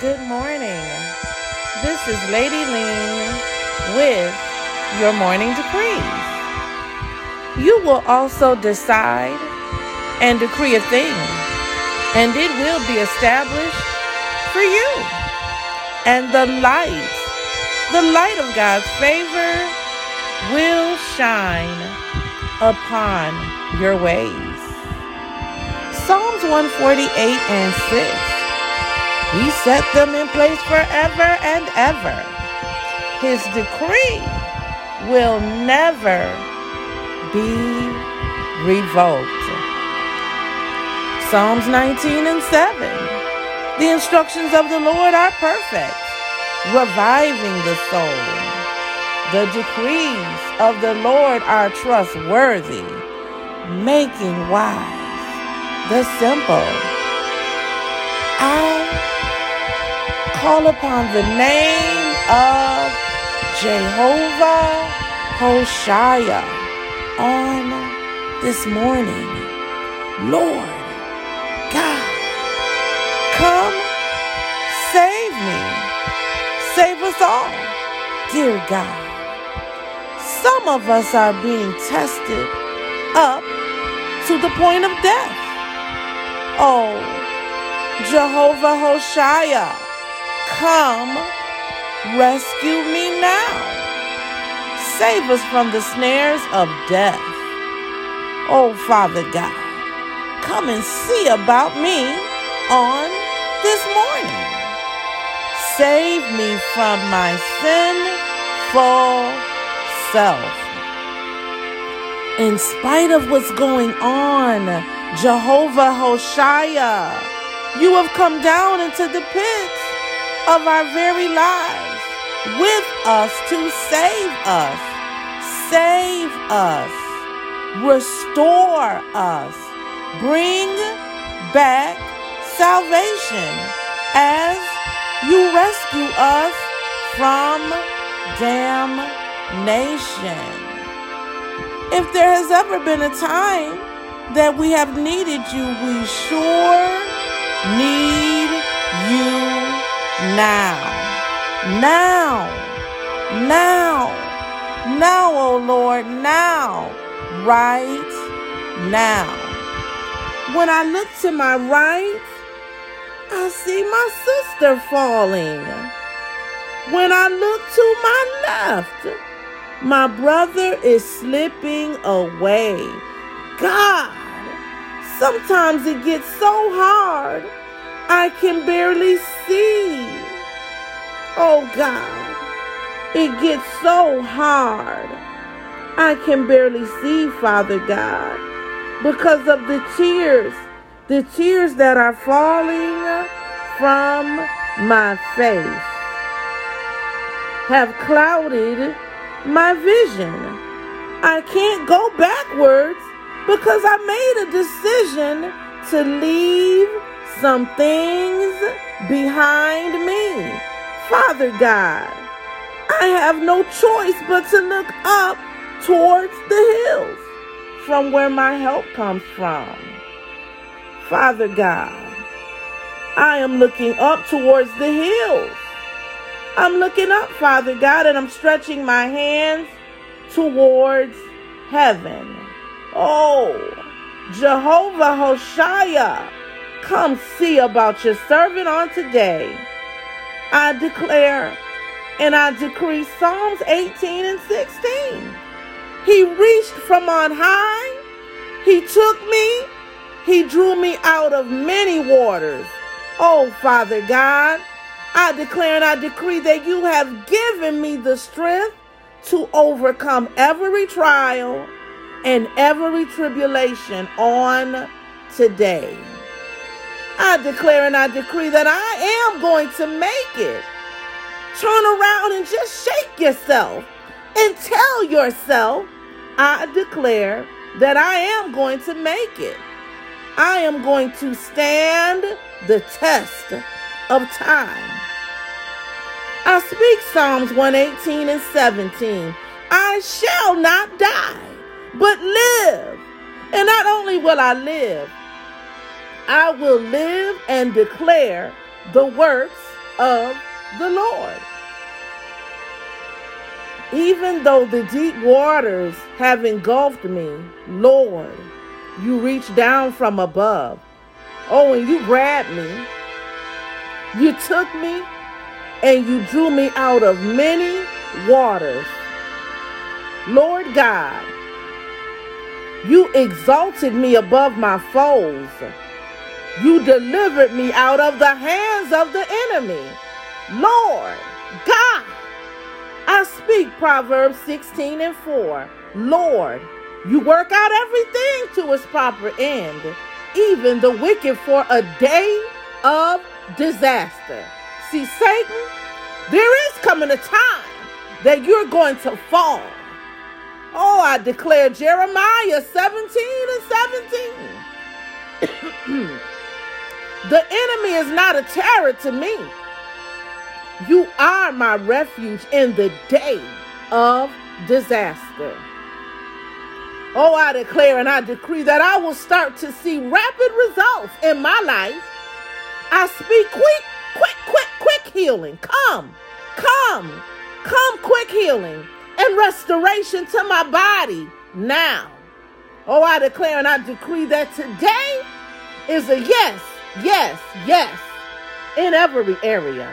Good morning. This is Lady Lean with your morning decrees. You will also decide and decree a thing, and it will be established for you. And the light, the light of God's favor will shine upon your ways. Psalms 148 and 6. He set them in place forever and ever. His decree will never be revoked. Psalms 19 and 7. The instructions of the Lord are perfect, reviving the soul. The decrees of the Lord are trustworthy, making wise the simple. Call upon the name of Jehovah Hoshea on this morning. Lord God, come save me. Save us all, dear God. Some of us are being tested up to the point of death. Oh, Jehovah Hoshea Come, rescue me now. Save us from the snares of death. Oh, Father God, come and see about me on this morning. Save me from my sinful self. In spite of what's going on, Jehovah Hoshea, you have come down into the pits of our very lives with us to save us, save us, restore us, bring back salvation as you rescue us from damnation. If there has ever been a time that we have needed you, we sure now, now, now, now, oh Lord, now, right now. When I look to my right, I see my sister falling. When I look to my left, my brother is slipping away. God, sometimes it gets so hard I can barely see. Oh God, it gets so hard. I can barely see, Father God, because of the tears, the tears that are falling from my face have clouded my vision. I can't go backwards because I made a decision to leave some things behind me. Father God, I have no choice but to look up towards the hills from where my help comes from. Father God, I am looking up towards the hills. I'm looking up, Father God, and I'm stretching my hands towards heaven. Oh, Jehovah Hoshea. Come see about your servant on today. I declare and I decree Psalms 18 and 16. He reached from on high, He took me, He drew me out of many waters. Oh, Father God, I declare and I decree that you have given me the strength to overcome every trial and every tribulation on today. I declare and I decree that I am going to make it. Turn around and just shake yourself and tell yourself, I declare that I am going to make it. I am going to stand the test of time. I speak Psalms 118 and 17. I shall not die, but live. And not only will I live, I will live and declare the works of the Lord. Even though the deep waters have engulfed me, Lord, you reached down from above. Oh, and you grabbed me. You took me and you drew me out of many waters. Lord God, you exalted me above my foes. You delivered me out of the hands of the enemy. Lord God, I speak Proverbs 16 and 4. Lord, you work out everything to its proper end, even the wicked for a day of disaster. See, Satan, there is coming a time that you're going to fall. Oh, I declare Jeremiah 17 and 17. the enemy is not a terror to me. You are my refuge in the day of disaster. Oh, I declare and I decree that I will start to see rapid results in my life. I speak quick, quick, quick, quick healing. Come, come, come, quick healing and restoration to my body now. Oh, I declare and I decree that today is a yes, yes, yes in every area.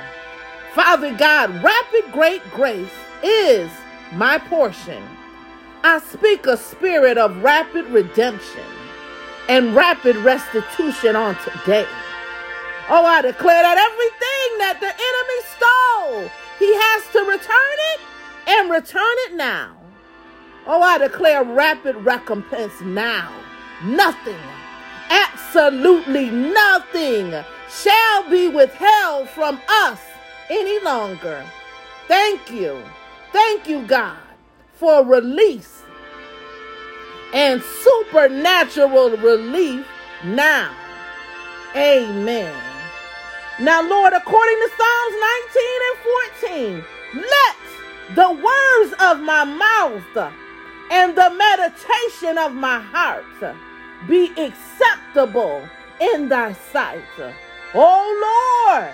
Father God, rapid great grace is my portion. I speak a spirit of rapid redemption and rapid restitution on today. Oh, I declare that everything that the enemy stole, he has to return it and return it now. Oh, I declare rapid recompense now. Nothing, absolutely nothing shall be withheld from us any longer. Thank you. Thank you, God, for release and supernatural relief now. Amen. Now, Lord, according to Psalms 19 and 14, let the words of my mouth and the meditation of my heart be acceptable in thy sight. Oh Lord,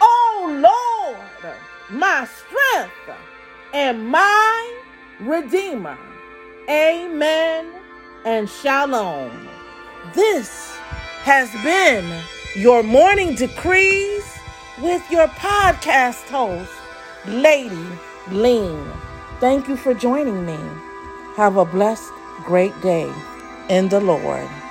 oh Lord, my strength and my redeemer. Amen and shalom. This has been your morning decrees with your podcast host, Lady Lean. Thank you for joining me. Have a blessed, great day in the Lord.